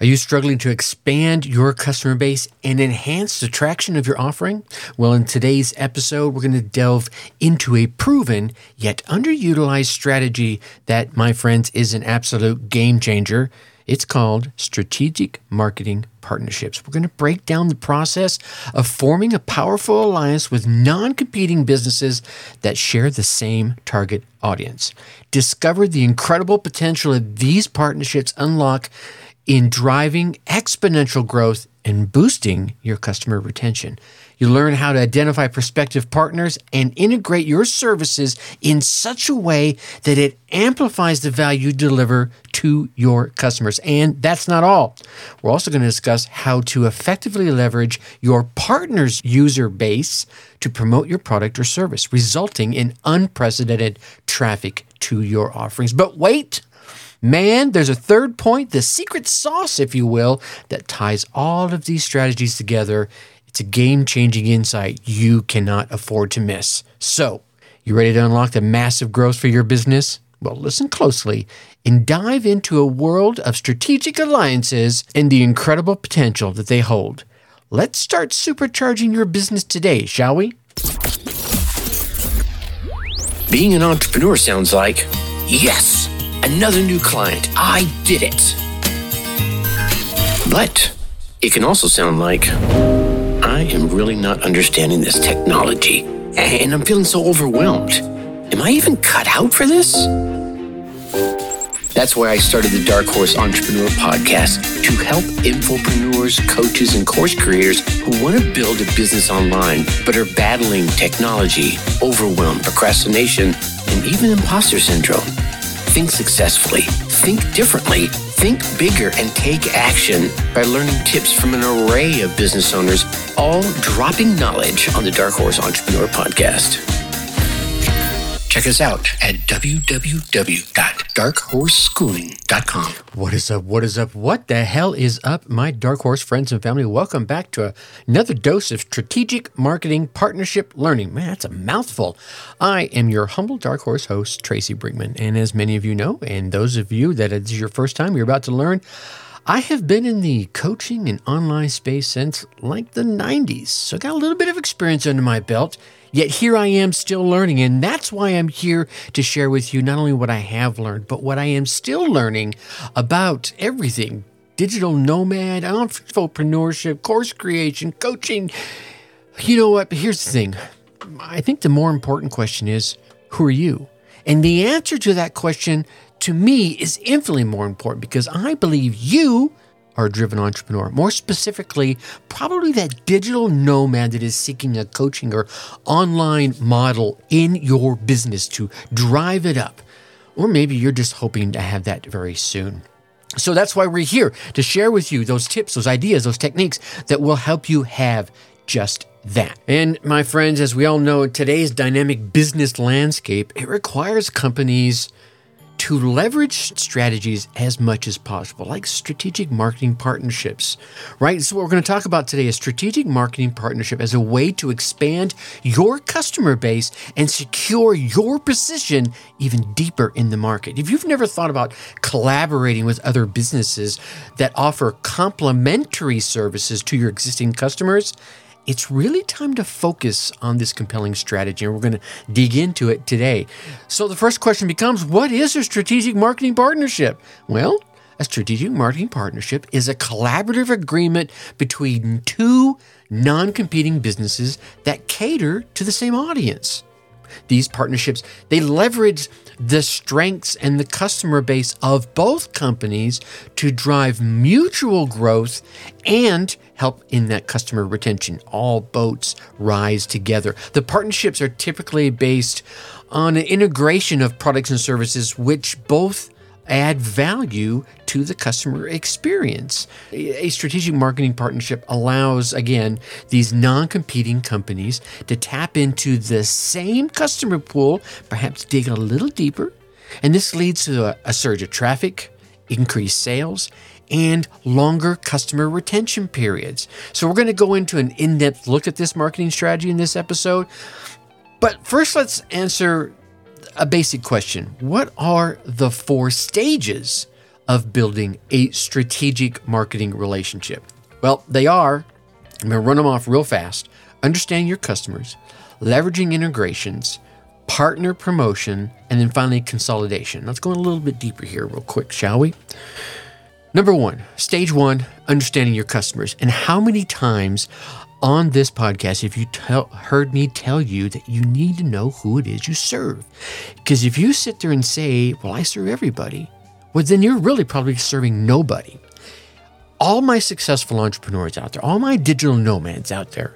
Are you struggling to expand your customer base and enhance the traction of your offering? Well, in today's episode, we're going to delve into a proven yet underutilized strategy that, my friends, is an absolute game changer. It's called strategic marketing partnerships. We're going to break down the process of forming a powerful alliance with non competing businesses that share the same target audience. Discover the incredible potential that these partnerships unlock in driving exponential growth and boosting your customer retention. You learn how to identify prospective partners and integrate your services in such a way that it amplifies the value you deliver to your customers. And that's not all. We're also going to discuss how to effectively leverage your partner's user base to promote your product or service, resulting in unprecedented traffic to your offerings. But wait, Man, there's a third point, the secret sauce, if you will, that ties all of these strategies together. It's a game changing insight you cannot afford to miss. So, you ready to unlock the massive growth for your business? Well, listen closely and dive into a world of strategic alliances and the incredible potential that they hold. Let's start supercharging your business today, shall we? Being an entrepreneur sounds like yes Another new client. I did it. But it can also sound like I am really not understanding this technology and I'm feeling so overwhelmed. Am I even cut out for this? That's why I started the Dark Horse Entrepreneur Podcast to help infopreneurs, coaches, and course creators who want to build a business online but are battling technology, overwhelm, procrastination, and even imposter syndrome think successfully, think differently, think bigger, and take action by learning tips from an array of business owners, all dropping knowledge on the Dark Horse Entrepreneur Podcast. Check us out at www.darkhorseschooling.com. What is up? What is up? What the hell is up, my Dark Horse friends and family? Welcome back to another dose of strategic marketing partnership learning. Man, that's a mouthful. I am your humble Dark Horse host, Tracy Brinkmann. And as many of you know, and those of you that it's your first time, you're about to learn, I have been in the coaching and online space since like the 90s. So I got a little bit of experience under my belt. Yet here I am still learning, and that's why I'm here to share with you not only what I have learned, but what I am still learning about everything digital nomad, entrepreneurship, course creation, coaching. You know what? Here's the thing I think the more important question is who are you? And the answer to that question to me is infinitely more important because I believe you are driven entrepreneur. More specifically, probably that digital nomad that is seeking a coaching or online model in your business to drive it up. Or maybe you're just hoping to have that very soon. So that's why we're here to share with you those tips, those ideas, those techniques that will help you have just that. And my friends, as we all know, today's dynamic business landscape, it requires companies to leverage strategies as much as possible, like strategic marketing partnerships, right? So, what we're going to talk about today is strategic marketing partnership as a way to expand your customer base and secure your position even deeper in the market. If you've never thought about collaborating with other businesses that offer complementary services to your existing customers, it's really time to focus on this compelling strategy, and we're going to dig into it today. So, the first question becomes what is a strategic marketing partnership? Well, a strategic marketing partnership is a collaborative agreement between two non competing businesses that cater to the same audience. These partnerships, they leverage the strengths and the customer base of both companies to drive mutual growth and help in that customer retention. All boats rise together. The partnerships are typically based on an integration of products and services which both add value to the customer experience. A strategic marketing partnership allows, again, these non competing companies to tap into the same customer pool, perhaps dig a little deeper. And this leads to a, a surge of traffic, increased sales, and longer customer retention periods. So, we're going to go into an in depth look at this marketing strategy in this episode. But first, let's answer a basic question What are the four stages of building a strategic marketing relationship? Well, they are, I'm going to run them off real fast understanding your customers, leveraging integrations, partner promotion, and then finally consolidation. Let's go a little bit deeper here, real quick, shall we? Number one, stage one, understanding your customers. And how many times on this podcast have you tell, heard me tell you that you need to know who it is you serve? Because if you sit there and say, well, I serve everybody, well, then you're really probably serving nobody. All my successful entrepreneurs out there, all my digital nomads out there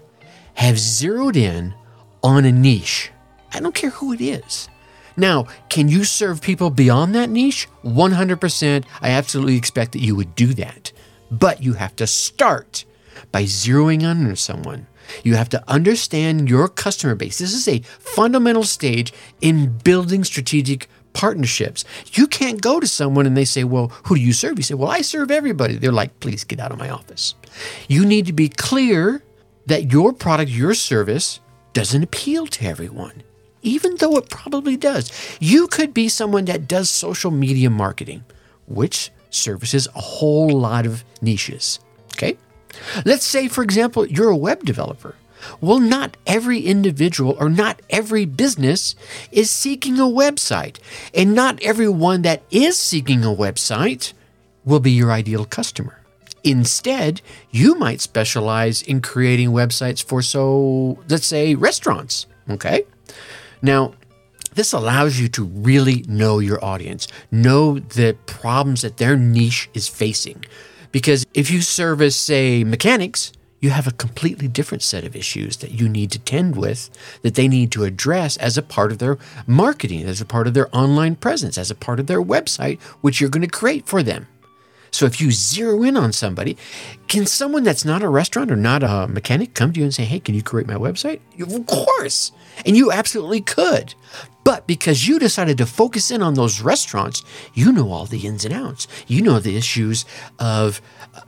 have zeroed in on a niche. I don't care who it is. Now, can you serve people beyond that niche? 100%. I absolutely expect that you would do that. But you have to start by zeroing in on someone. You have to understand your customer base. This is a fundamental stage in building strategic partnerships. You can't go to someone and they say, Well, who do you serve? You say, Well, I serve everybody. They're like, Please get out of my office. You need to be clear that your product, your service, doesn't appeal to everyone even though it probably does. You could be someone that does social media marketing, which services a whole lot of niches. Okay? Let's say, for example, you're a web developer. Well, not every individual or not every business is seeking a website, and not everyone that is seeking a website will be your ideal customer. Instead, you might specialize in creating websites for, so let's say, restaurants. Okay? Now, this allows you to really know your audience, know the problems that their niche is facing. Because if you service, say, mechanics, you have a completely different set of issues that you need to tend with, that they need to address as a part of their marketing, as a part of their online presence, as a part of their website, which you're going to create for them. So if you zero in on somebody, can someone that's not a restaurant or not a mechanic come to you and say, hey, can you create my website? Of course. And you absolutely could. But because you decided to focus in on those restaurants, you know all the ins and outs. You know the issues of uh,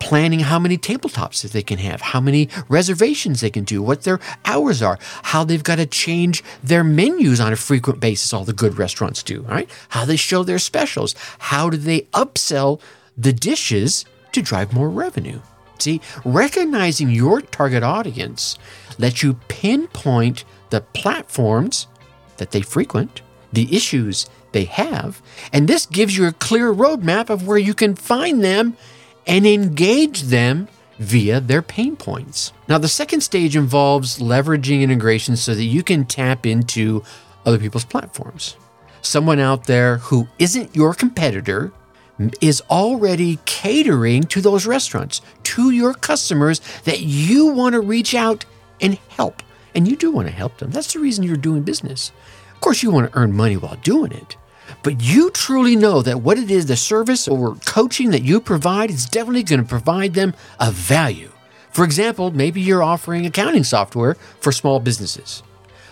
planning how many tabletops that they can have, how many reservations they can do, what their hours are, how they've got to change their menus on a frequent basis, all the good restaurants do, right? How they show their specials, how do they upsell the dishes to drive more revenue. See, recognizing your target audience lets you pinpoint the platforms that they frequent, the issues they have, and this gives you a clear roadmap of where you can find them and engage them via their pain points. Now, the second stage involves leveraging integration so that you can tap into other people's platforms. Someone out there who isn't your competitor is already catering to those restaurants, to your customers that you want to reach out and help. And you do want to help them. That's the reason you're doing business. Of course, you want to earn money while doing it. But you truly know that what it is, the service or coaching that you provide is definitely going to provide them a value. For example, maybe you're offering accounting software for small businesses.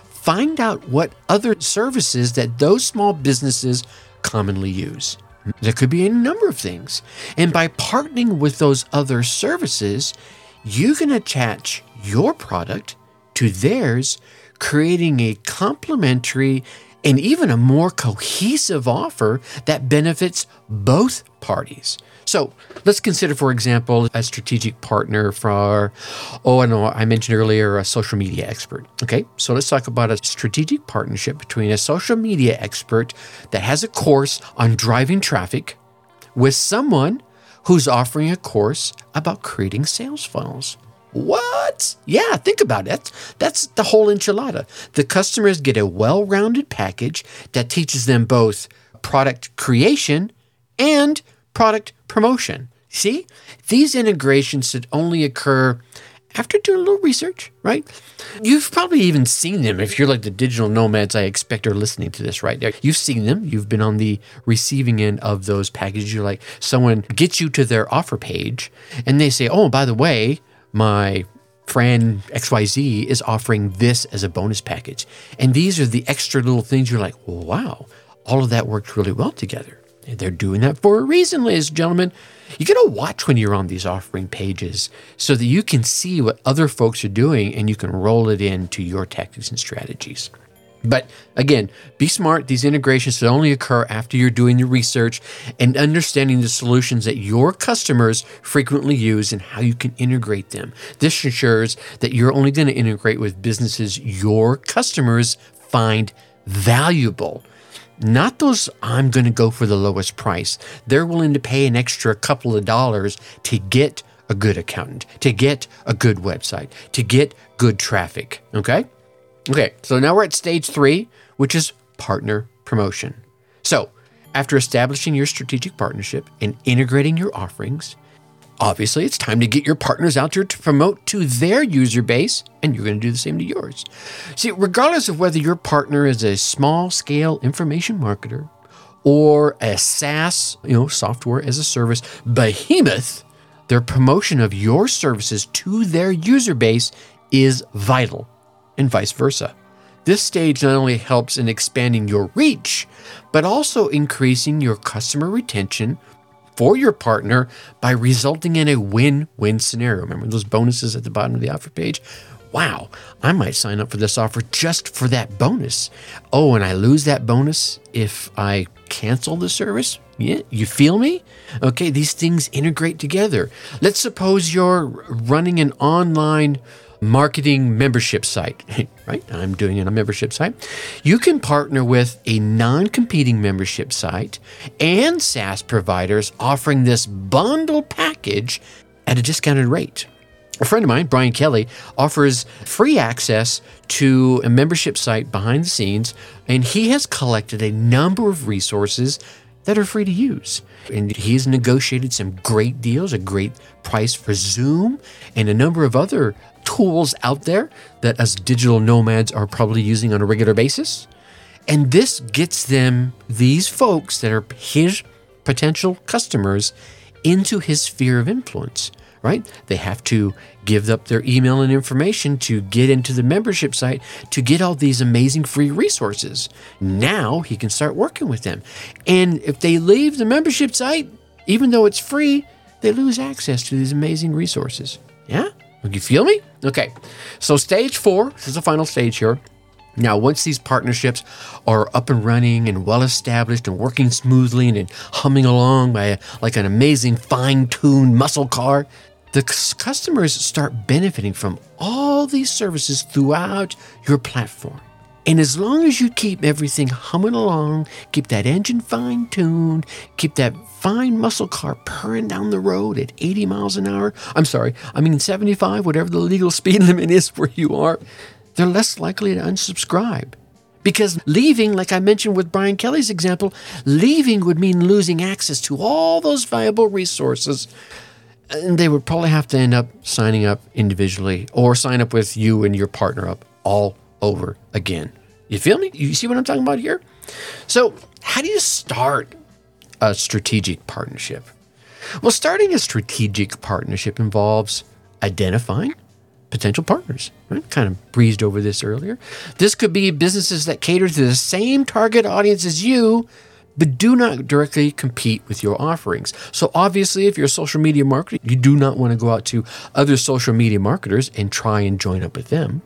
Find out what other services that those small businesses commonly use. There could be a number of things. And by partnering with those other services, you can attach your product to theirs, creating a complementary and even a more cohesive offer that benefits both parties. So let's consider, for example, a strategic partner for, oh, I know I mentioned earlier, a social media expert. Okay, so let's talk about a strategic partnership between a social media expert that has a course on driving traffic with someone who's offering a course about creating sales funnels. What? Yeah, think about it. That's the whole enchilada. The customers get a well rounded package that teaches them both product creation and product promotion. See, these integrations should only occur after doing a little research, right? You've probably even seen them if you're like the digital nomads I expect are listening to this right. You've seen them. You've been on the receiving end of those packages. You're like, someone gets you to their offer page and they say, oh, by the way, my friend XYZ is offering this as a bonus package. And these are the extra little things you're like, wow, all of that worked really well together. They're doing that for a reason, ladies and gentlemen. You got to watch when you're on these offering pages so that you can see what other folks are doing and you can roll it into your tactics and strategies. But again, be smart. These integrations should only occur after you're doing your research and understanding the solutions that your customers frequently use and how you can integrate them. This ensures that you're only going to integrate with businesses your customers find valuable. Not those I'm going to go for the lowest price. They're willing to pay an extra couple of dollars to get a good accountant, to get a good website, to get good traffic. Okay? Okay, so now we're at stage three, which is partner promotion. So, after establishing your strategic partnership and integrating your offerings, obviously it's time to get your partners out there to promote to their user base, and you're going to do the same to yours. See, regardless of whether your partner is a small scale information marketer or a SaaS, you know, software as a service behemoth, their promotion of your services to their user base is vital and vice versa. This stage not only helps in expanding your reach, but also increasing your customer retention for your partner by resulting in a win win scenario. Remember those bonuses at the bottom of the offer page? Wow, I might sign up for this offer just for that bonus. Oh, and I lose that bonus if I cancel the service? Yeah, you feel me? Okay, these things integrate together. Let's suppose you're running an online marketing membership site, right? I'm doing it on a membership site. You can partner with a non competing membership site and SaaS providers offering this bundle package at a discounted rate. A friend of mine, Brian Kelly, offers free access to a membership site behind the scenes, and he has collected a number of resources that are free to use. And he's negotiated some great deals, a great price for Zoom, and a number of other tools out there that us digital nomads are probably using on a regular basis. And this gets them, these folks that are his potential customers, into his sphere of influence, right? They have to give up their email and information to get into the membership site to get all these amazing free resources. Now he can start working with them. And if they leave the membership site, even though it's free, they lose access to these amazing resources. Yeah? You feel me? Okay. So, stage four, this is the final stage here. Now, once these partnerships are up and running and well established and working smoothly and, humming along by a, like an amazing fine tuned muscle car, the customers start benefiting from all these services throughout your platform. And as long as you keep everything humming along, keep that engine fine tuned, keep that fine muscle car purring down the road at 80 miles an hour, I'm sorry, I mean 75, whatever the legal speed limit is where you are, they're less likely to unsubscribe. Because leaving, like I mentioned with Brian Kelly's example, leaving would mean losing access to all those valuable resources. And they would probably have to end up signing up individually or sign up with you and your partner up all over again. You feel me? You see what I'm talking about here? So, how do you start a strategic partnership? Well, starting a strategic partnership involves identifying potential partners. Right? Kind of breezed over this earlier. This could be businesses that cater to the same target audience as you, but do not directly compete with your offerings. So, obviously, if you're a social media marketer, you do not want to go out to other social media marketers and try and join up with them.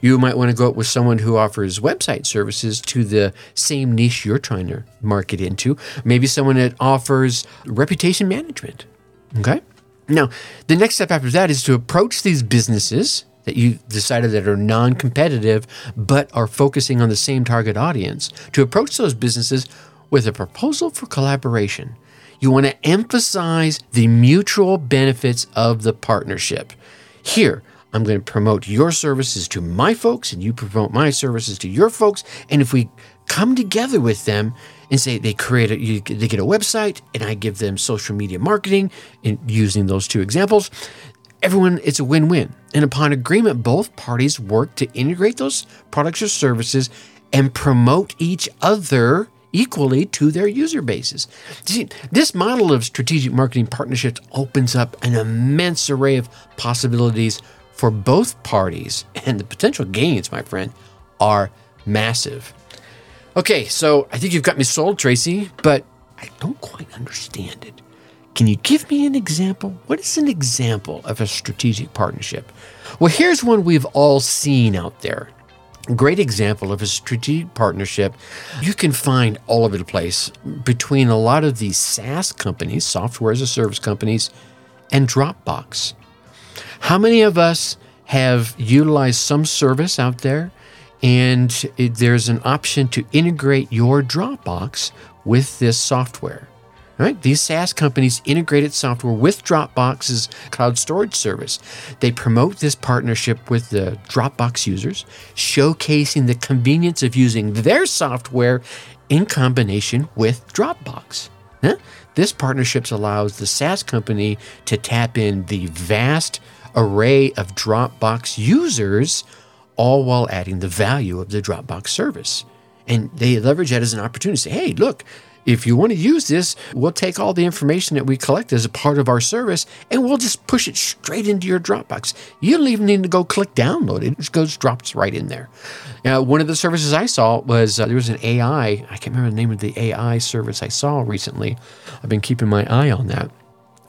You might want to go out with someone who offers website services to the same niche you're trying to market into. Maybe someone that offers reputation management. Okay. Now, the next step after that is to approach these businesses that you decided that are non competitive but are focusing on the same target audience, to approach those businesses with a proposal for collaboration. You want to emphasize the mutual benefits of the partnership. Here, I'm going to promote your services to my folks, and you promote my services to your folks. And if we come together with them and say they create a, you, they get a website, and I give them social media marketing, in using those two examples, everyone it's a win-win. And upon agreement, both parties work to integrate those products or services and promote each other equally to their user bases. See, this model of strategic marketing partnerships opens up an immense array of possibilities for both parties, and the potential gains, my friend, are massive. Okay, so I think you've got me sold, Tracy, but I don't quite understand it. Can you give me an example? What is an example of a strategic partnership? Well, here's one we've all seen out there. great example of a strategic partnership you can find all over the place between a lot of these SaaS companies, software as a service companies, and Dropbox. How many of us have utilized some service out there and it, there's an option to integrate your Dropbox with this software? Right? These SaaS companies integrated software with Dropbox's cloud storage service. They promote this partnership with the Dropbox users, showcasing the convenience of using their software in combination with Dropbox. Huh? This partnership allows the SaaS company to tap in the vast array of Dropbox users, all while adding the value of the Dropbox service. And they leverage that as an opportunity to say, hey, look, if you want to use this, we'll take all the information that we collect as a part of our service and we'll just push it straight into your Dropbox. You don't even need to go click download it. Just goes, drops right in there. Now, one of the services I saw was uh, there was an AI, I can't remember the name of the AI service I saw recently. I've been keeping my eye on that.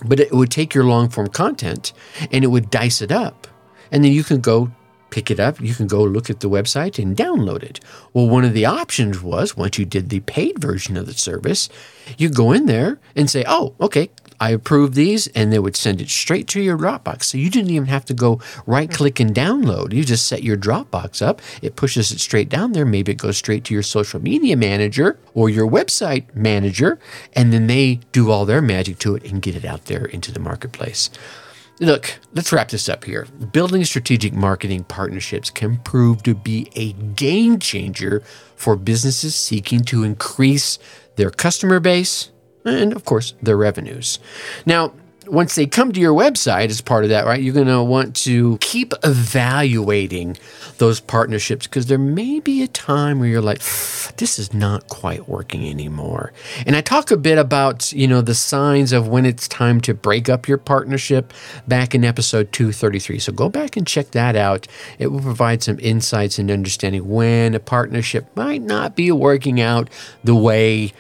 But it would take your long form content and it would dice it up. And then you can go pick it up. You can go look at the website and download it. Well, one of the options was once you did the paid version of the service, you go in there and say, oh, okay, I approve these, and they would send it straight to your Dropbox. So you didn't even have to go right mm-hmm. click and download. You just set your Dropbox up, it pushes it straight down there. Maybe it goes straight to your social media manager or your website manager, and then they do all their magic to it and get it out there into the marketplace. Look, let's wrap this up here. Building strategic marketing partnerships can prove to be a game changer for businesses seeking to increase their customer base and, of course, their revenues. Now, once they come to your website as part of that, right, you're going to want to keep evaluating those partnerships because there may be a time where you're like, this is not quite working anymore. And I talk a bit about, you know, the signs of when it's time to break up your partnership back in episode 233. So go back and check that out. It will provide some insights and understanding when a partnership might not be working out the way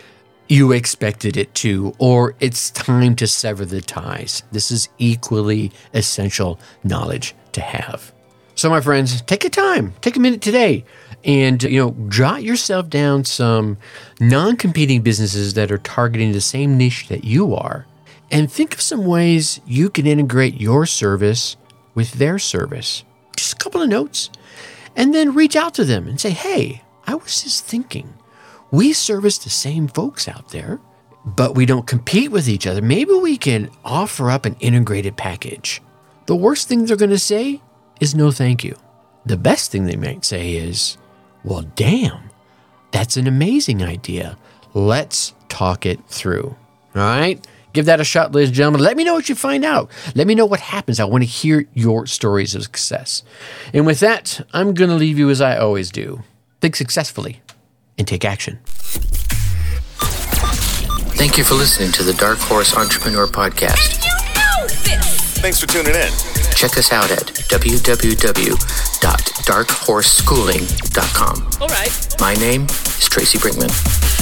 you expected it to, or it's time to sever the ties. This is equally essential knowledge to have. So, my friends, take a time, take a minute today, and you know, jot yourself down some non-competing businesses that are targeting the same niche that you are, and think of some ways you can integrate your service with their service. Just a couple of notes, and then reach out to them and say, "Hey, I was just thinking." We service the same folks out there, but we don't compete with each other. Maybe we can offer up an integrated package. The worst thing they're going to say is no thank you. The best thing they might say is, well, damn, that's an amazing idea. Let's talk it through. All right? Give that a shot, ladies and gentlemen. Let me know what you find out. Let me know what happens. I want to hear your stories of success. And with that, I'm going to leave you as I always do. Think successfully and take action. Thank you for listening to the Dark Horse Entrepreneur Podcast. You know Thanks for tuning in. Check us out at www.darkhorseschooling.com. All right. My name is Tracy Brinkmann.